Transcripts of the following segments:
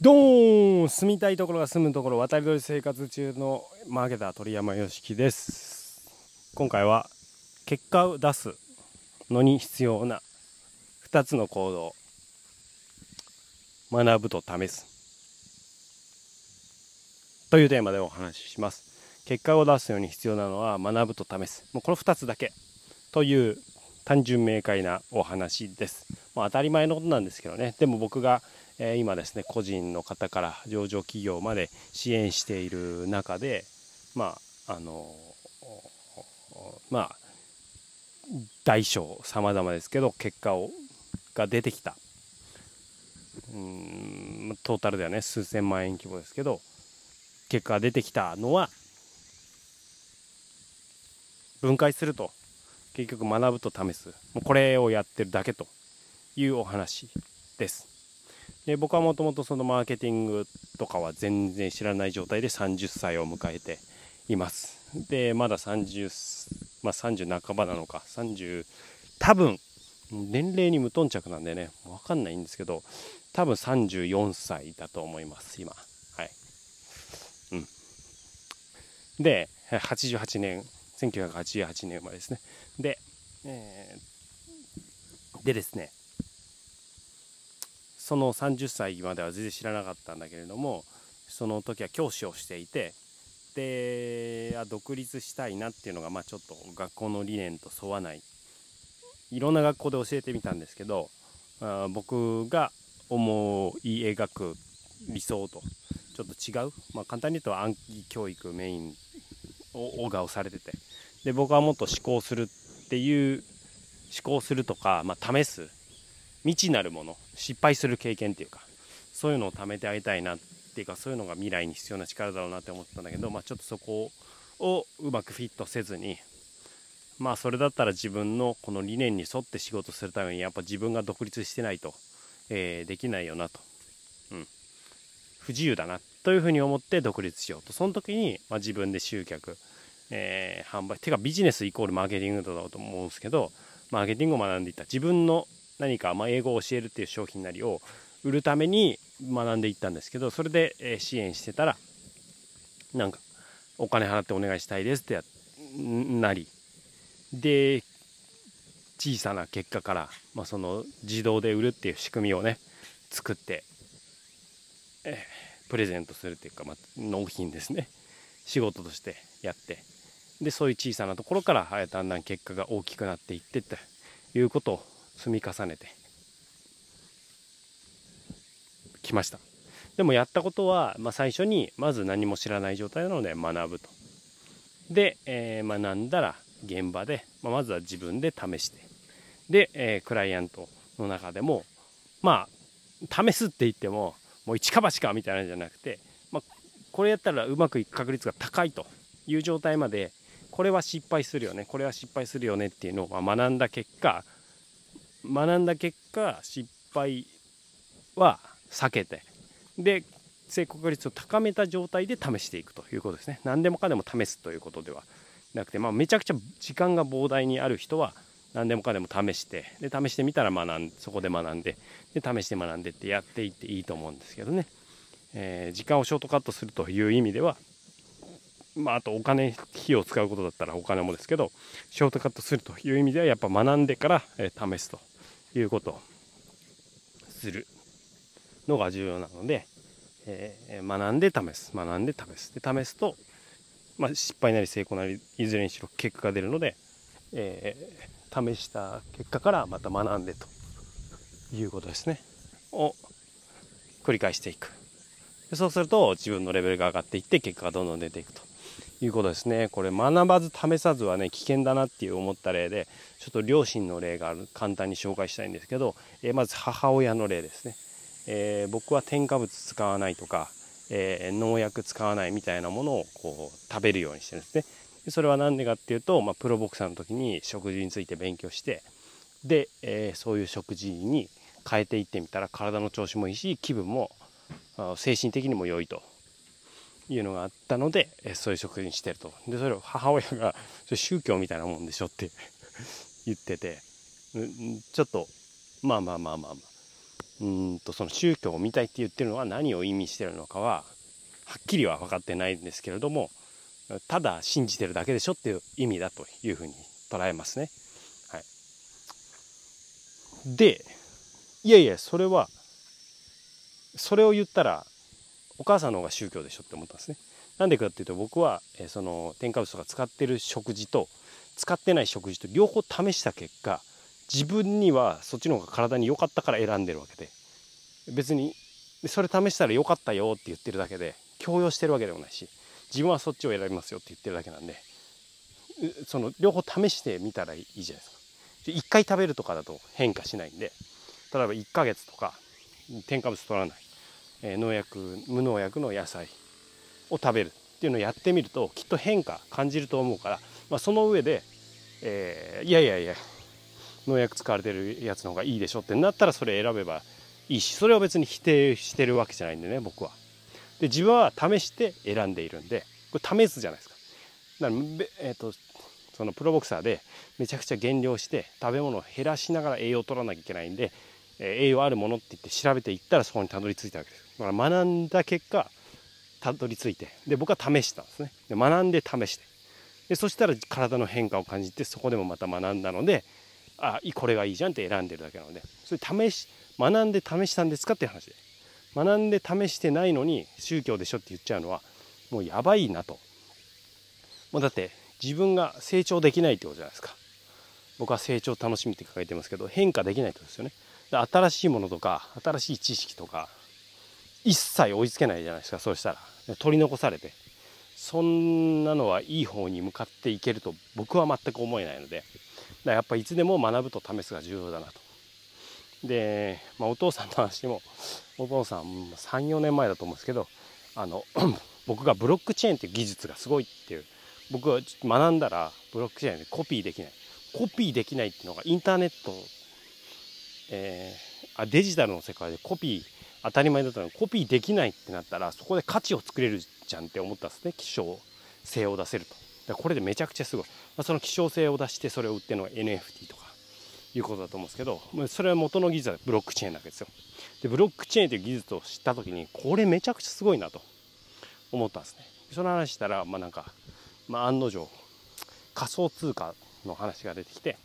ドーン住みたいところが住むところ渡り鳥生活中のマーケター鳥山よしきです。今回は結果を出すのに必要な2つの行動。学ぶと試す。というテーマでお話しします結果を出すように必要なのは学ぶと試す。もうこの2つだけという単純明快なお話です、まあ、当たり前のことなんですけどね。でも僕がえ今ですね個人の方から上場企業まで支援している中でまああのまあ大小様々ですけど結果をが出てきた。うんトータルではね数千万円規模ですけど結果が出てきたのは分解すると結局学ぶと試す。もうこれをやってるだけというお話です。で僕はもともとそのマーケティングとかは全然知らない状態で30歳を迎えています。でまだ30、まあ、30半ばなのか。30多分年齢に無頓着なんでね分かんないんですけど多分34歳だと思います今。はい。うん。で88年1988年生まれですね。で、えー、でですねその30歳までは全然知らなかったんだけれどもその時は教師をしていてで独立したいなっていうのがまあちょっと学校の理念と沿わない。いろんな学校で教えてみたんですけどあ僕が思い描く理想とちょっと違う、まあ、簡単に言うと暗記教育メインをが押されてて。で僕はもっと思考するっていう思考するとか、まあ、試す未知なるもの失敗する経験っていうかそういうのを貯めてあげたいなっていうかそういうのが未来に必要な力だろうなって思ったんだけど、まあ、ちょっとそこをうまくフィットせずにまあそれだったら自分のこの理念に沿って仕事するためにやっぱ自分が独立してないと、えー、できないよなと、うん、不自由だなというふうに思って独立しようと。その時に、まあ、自分で集客、えー、販売てかビジネスイコールマーケティングだと思うんですけどマーケティングを学んでいた。自分の何か、ま英語を教えるっていう商品なりを売るために学んでいったんですけどそれで、支援してたらなんかお金払ってお願いしたいですってなりで小さな結果から、まあ、その自動で売るっていう仕組みをね作って、プレゼントするっていうか、まあ、納品ですね。仕事としてやってでそういう小さなところからだんだん結果が大きくなっていってということを積み重ねてきました。でもやったことは、まあ、最初にまず何も知らない状態なので学ぶと。で、えー、学んだら現場で、まあ、まずは自分で試して。で、えー、クライアントの中でもまあ試すって言ってももう一か八かみたいなんじゃなくて、まあ、これやったらうまくいく確率が高いと。いう状態までこれは失敗するよねこれは失敗するよねっていうのを学んだ結果学んだ結果失敗は避けてで成功率を高めた状態で試していくということですね。何でもかでも試すということではなくて、まあ、めちゃくちゃ時間が膨大にある人は何でもかでも試してで試してみたら学んそこで学んでで試して学んでってやっていっていいと思うんですけどね、えー、時間をショートカットするという意味ではまあ、あとお金費用を使うことだったらお金もですけどショートカットするという意味ではやっぱ学んでから、え試すと。いうことをするのが重要なので、えー、学んで試す。学んで試す。で試すと、まあ、失敗なり成功なりいずれにしろ結果が出るので、えー、試した結果からまた学んでということですね。を繰り返していく。そうすると自分のレベルが上がっていって結果がどんどん出ていくと。いうことですね。これ学ばず試さずはね危険だなっていう思った例でちょっと両親の例がある簡単に紹介したいんですけど、えー、まず母親の例ですね、えー、僕は添加物使わないとか、えー、農薬使わないみたいなものをこう食べるようにしてるんですね。でそれは何でかっていうと、まあ、プロボクサーの時に食事について勉強してで、えそういう食事に変えていってみたら体の調子もいいし気分も精神的にも良いというのがあったので、えそういう食事してると。で、それを母親が、それ宗教みたいなもんでしょって 言ってて、ちょっと、まあまあまあまあまあ、うんとその宗教を見たいって言ってるのは何を意味してるのかははっきりは分かってないんですけれどもただ信じてるだけでしょっていう意味だというふうに捉えますね。はい、でいやいやそれはそれを言ったらお母さんの方が宗教でしょって思ったんですね。なんでかっていうと僕は、えその添加物とか使ってる食事と使ってない食事と両方試した結果自分にはそっちの方が体に良かったから選んでるわけで。別にそれ試したら良かったよって言ってるだけで強要してるわけでもないし自分はそっちを選びますよって言ってるだけなんでその両方試してみたらいいじゃないですか。1回食べるとかだと変化しないんで例えば1ヶ月とか添加物取らない、農薬無農薬の野菜を食べるっていうのをやってみるときっと変化感じると思うから、まあ、その上で、えー、いやいやいや農薬使われてるやつの方がいいでしょってなったらそれ選べばいいしそれを別に否定してるわけじゃないんでね僕は。で自分は試して選んでいるんでこれ試すじゃないですか。だから、えーと、そのプロボクサーでめちゃくちゃ減量して食べ物を減らしながら栄養を取らなきゃいけないんで、えー、栄養あるものって言って調べていったらそこにたどり着いたわけです。学んだ結果たどり着いてで僕は試したんですね。で学んで試して。でそしたら体の変化を感じてそこでもまた学んだのであこれがいいじゃんって選んでるだけなので。それ試し学んで試したんですかっていう話で。学んで試してないのに宗教でしょって言っちゃうのはもうやばいなと。もうだって自分が成長できないってことじゃないですか。僕は成長楽しみって書いてますけど変化できないってことですよね。新しいものとか新しい知識とか一切追いつけないじゃないですかそうしたら。取り残されて。そんなのはいい方に向かっていけると僕は全く思えないので。だからやっぱいつでも学ぶと試すが重要だなと。で、まあ、お父さんの話もお父さん34年前だと思うんですけどあの 僕がブロックチェーンっていう技術がすごいっていう僕は学んだらブロックチェーンでコピーできない。コピーできないっていうのがインターネット、えー、あデジタルの世界でコピー当たり前だったのにコピーできないってなったらそこで価値を作れるじゃんって思ったんですね。希少性を出せると。これでめちゃくちゃすごい、まあ、その希少性を出してそれを売ってるのが NFT とかいうことだと思うんですけどそれは元の技術はブロックチェーンなわけですよ。でブロックチェーンという技術を知った時にこれめちゃくちゃすごいなと思ったんですね。その話したらまあなんか、まあ、案の定仮想通貨の話が出てきて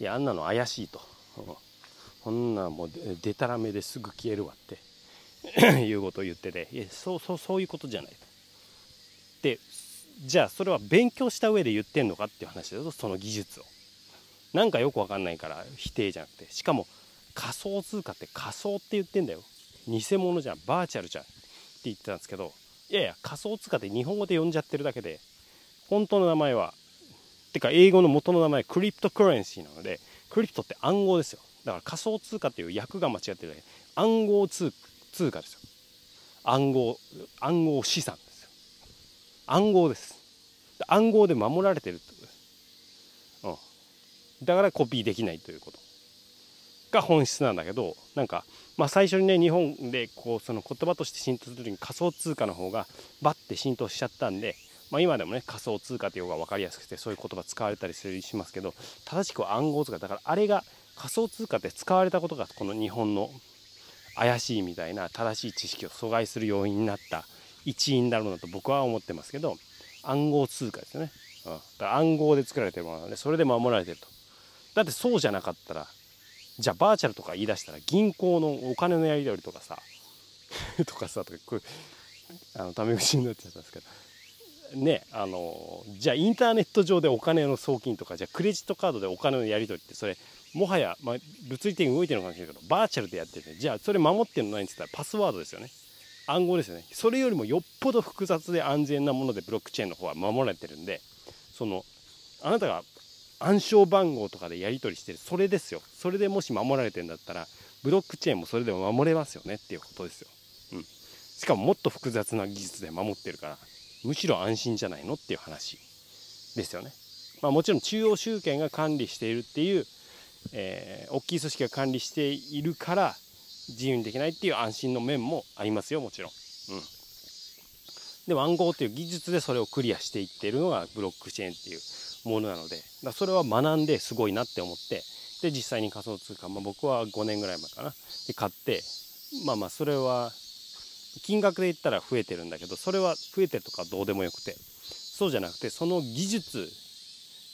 いやあんなの怪しいと、こんなもうでたらめですぐ消えるわって いうことを言ってていやそうそうそういうことじゃないと。でじゃあそれは勉強した上で言ってんのかっていう話だとその技術を。なんかよくわかんないから否定じゃなくて。しかも仮想通貨って仮想って言ってんだよ。偽物じゃん。バーチャルじゃん。って言ってたんですけどいやいや仮想通貨って日本語で呼んじゃってるだけで本当の名前はてか英語の元の名前クリプトクレンシーなのでクリプトって暗号ですよ。だから仮想通貨っていう訳が間違ってるだけ。暗号通貨ですよ。暗号暗号資産ですよ。暗号です。暗号で守られてるってことです、うん、だからコピーできないということ。が本質なんだけどなんか、まあ、最初にね日本でこうその言葉として浸透する時に仮想通貨の方がバッて浸透しちゃったんで、まあ、今でもね仮想通貨っていう方が分かりやすくてそういう言葉使われたりしますけど正しくは暗号通貨だからあれが仮想通貨って使われたことがこの日本の怪しいみたいな正しい知識を阻害する要因になった一因だろうなと僕は思ってますけど暗号通貨ですよね、うん、だから暗号で作られてるものなのでそれで守られてると。だってそうじゃなかったらじゃあバーチャルとか言い出したら銀行のお金のやり取りとかさ とかさとかこれあのタメ口になっちゃったんですけど。ねあのじゃあインターネット上でお金の送金とかじゃあクレジットカードでお金のやり取りってそれもはや、まあ、物理的に動いてるのかもしれないけどバーチャルでやっててじゃあそれ守ってるの何って言ったらパスワードですよね。暗号ですよね。それよりもよっぽど複雑で安全なものでブロックチェーンの方は守られてるんでそのあなたが暗証番号とかでやり取りしてるそれですよ。それでもし守られてるんだったらブロックチェーンもそれでも守れますよねっていうことですよ、うん、しかももっと複雑な技術で守ってるからむしろ安心じゃないのっていう話ですよね、まあ、もちろん中央集権が管理しているっていう、えー、大きい組織が管理しているから自由にできないっていう安心の面もありますよもちろん。うん、で暗号っていう技術でそれをクリアしていってるのがブロックチェーンっていうものなのでだそれは学んですごいなって思ってで実際に仮想通貨、まあ、僕は5年ぐらい前かな。で買ってまあまあそれは金額で言ったら増えてるんだけどそれは増えてとかどうでもよくて。そうじゃなくてその技術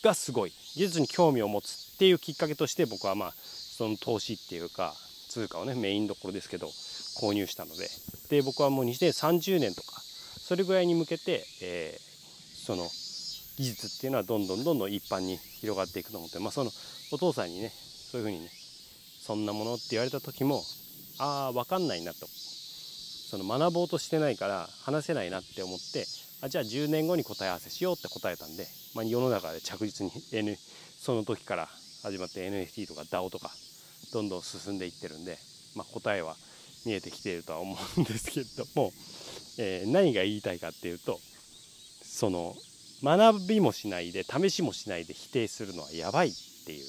がすごい。技術に興味を持つっていうきっかけとして僕はまあその投資っていうか通貨をねメインどころですけど購入したので。で僕はもう2030年とかそれぐらいに向けて、えー、その技術っていうのはどんどんどんどん一般に広がっていくと思って、まあ、そのお父さんにねそういうふうにねそんなものって言われた時もああ分かんないなと。その学ぼうとしてないから話せないなって思ってあじゃあ10年後に答え合わせしようって答えたんで、まあ、世の中で着実に、N、その時から始まって NFT とか DAO とかどんどん進んでいってるんで、まあ、答えは見えてきているとは思うんですけれども、えー、何が言いたいかっていうとその学びもしないで試しもしないで否定するのはやばいっていう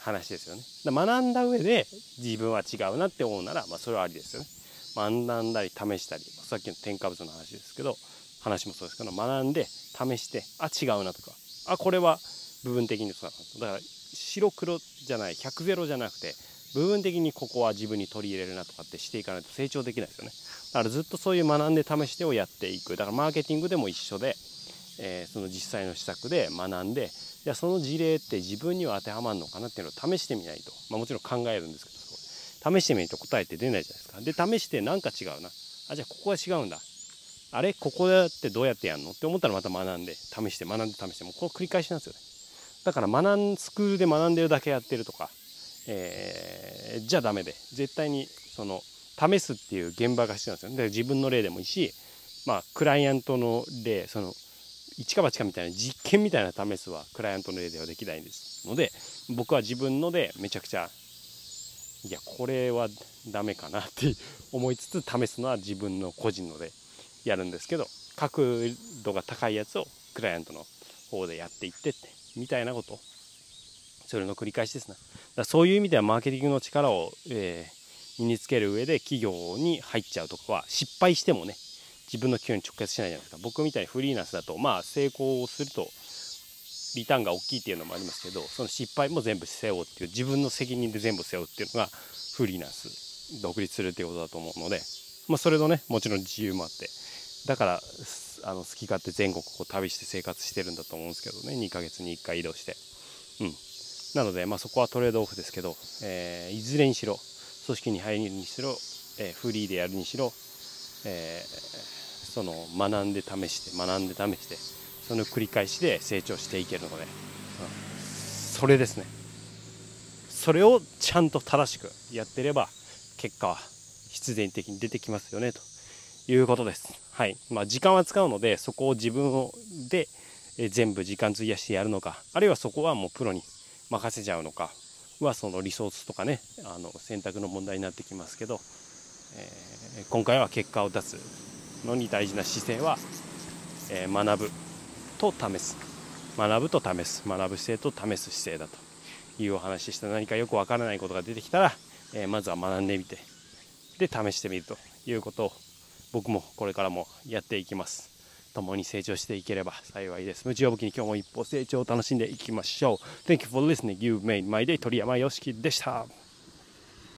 話ですよね。学んだ上で自分は違うなって思うなら、まあ、それはありですよね。学んだり試したりさっきの添加物の話ですけど話もそうですけど学んで試してあ違うなとかあこれは部分的にそうだだから白黒じゃない100ゼロじゃなくて部分的にここは自分に取り入れるなとかってしていかないと成長できないですよね。だからずっとそういう学んで試してをやっていく。だからマーケティングでも一緒で、えー、その実際の施策で学んでじゃあその事例って自分には当てはまるのかなっていうのを試してみないと、まあ、もちろん考えるんですけど試してみると答えって出ないじゃないですか。で試してなんか違うな。あじゃあここは違うんだ。あれ？ここだってどうやってやるの？って思ったらまた学んで試して学んで試してもこの繰り返しなんですよね。だから学んスクールで学んでるだけやってるとか、えー、じゃダメで絶対にその試すっていう現場が必要なんですよ。だから自分の例でもいいしまあクライアントの例その一か八かみたいな実験みたいな試すはクライアントの例ではできないんですので僕は自分のでめちゃくちゃいやこれはダメかなって思いつつ試すのは自分の個人のでやるんですけど角度が高いやつをクライアントの方でやっていってって。みたいなこと。それの繰り返しですね。だそういう意味ではマーケティングの力を、えー、身につける上で企業に入っちゃうとかは失敗してもね自分の給与に直結しないじゃないですか。僕みたいにフリーランスだとまあ成功するとリターンが大きいっていうのもありますけどその失敗も全部背負うっていう自分の責任で全部背負うっていうのがフリーランス独立するっていうことだと思うので、まあ、それのねもちろん自由もあって。だからあの好き勝手全国こう旅して生活してるんだと思うんですけどね。2ヶ月に1回移動して。うん。なので、まあ、そこはトレードオフですけど、えー、いずれにしろ組織に入るにしろ、えー、フリーでやるにしろ、えー、その学んで試して学んで試してその繰り返しで成長していけるので、うん、それですね。それをちゃんと正しくやってれば結果は必然的に出てきますよねということです。はい。まあ、時間は使うので、そこを自分で、全部時間費やしてやるのか、あるいはそこはもうプロに任せちゃうのかは、そのリソースとかね、あの選択の問題になってきますけど、えー、今回は結果を出すのに大事な姿勢は、えー、学ぶと試す。学ぶと試す。学ぶ姿勢と試す姿勢だというお話でした。何かよくわからないことが出てきたら、えー、まずは学んでみて、で、試してみるということを僕もこれからもやっていきます。共に成長していければ幸いです。無知を武器に今日も一歩成長を楽しんでいきましょう。Thank you for listening. You made my day. 鳥山よしきでした。